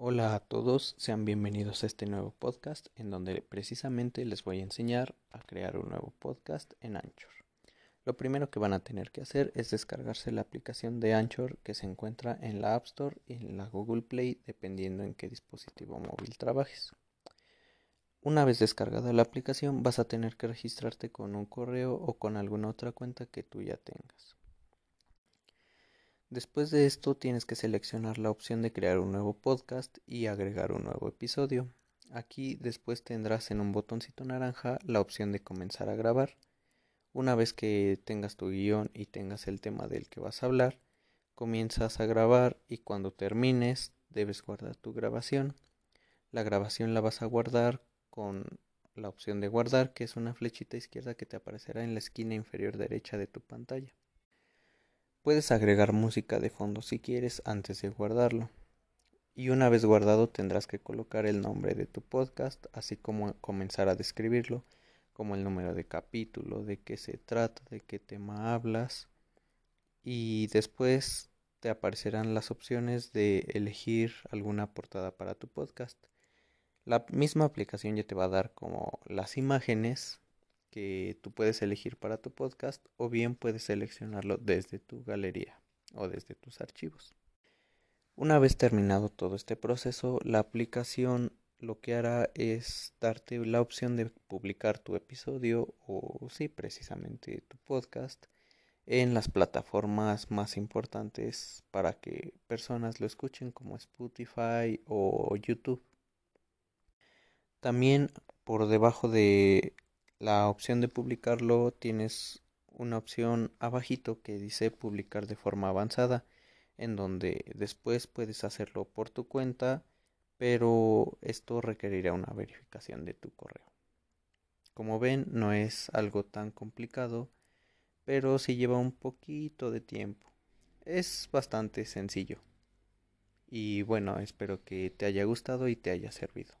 Hola a todos, sean bienvenidos a este nuevo podcast en donde precisamente les voy a enseñar a crear un nuevo podcast en Anchor. Lo primero que van a tener que hacer es descargarse la aplicación de Anchor que se encuentra en la App Store y en la Google Play dependiendo en qué dispositivo móvil trabajes. Una vez descargada la aplicación vas a tener que registrarte con un correo o con alguna otra cuenta que tú ya tengas. Después de esto tienes que seleccionar la opción de crear un nuevo podcast y agregar un nuevo episodio. Aquí después tendrás en un botoncito naranja la opción de comenzar a grabar. Una vez que tengas tu guion y tengas el tema del que vas a hablar, comienzas a grabar y cuando termines debes guardar tu grabación. La grabación la vas a guardar con la opción de guardar, que es una flechita izquierda que te aparecerá en la esquina inferior derecha de tu pantalla. Puedes agregar música de fondo si quieres antes de guardarlo. Y una vez guardado tendrás que colocar el nombre de tu podcast, así como comenzar a describirlo, como el número de capítulo, de qué se trata, de qué tema hablas. Y después te aparecerán las opciones de elegir alguna portada para tu podcast. La misma aplicación ya te va a dar como las imágenes que tú puedes elegir para tu podcast o bien puedes seleccionarlo desde tu galería o desde tus archivos. Una vez terminado todo este proceso, la aplicación lo que hará es darte la opción de publicar tu episodio o sí, precisamente tu podcast en las plataformas más importantes para que personas lo escuchen como Spotify o YouTube. También por debajo de la opción de publicarlo tienes una opción abajito que dice publicar de forma avanzada en donde después puedes hacerlo por tu cuenta pero esto requerirá una verificación de tu correo. Como ven no es algo tan complicado pero sí lleva un poquito de tiempo. Es bastante sencillo. Y bueno espero que te haya gustado y te haya servido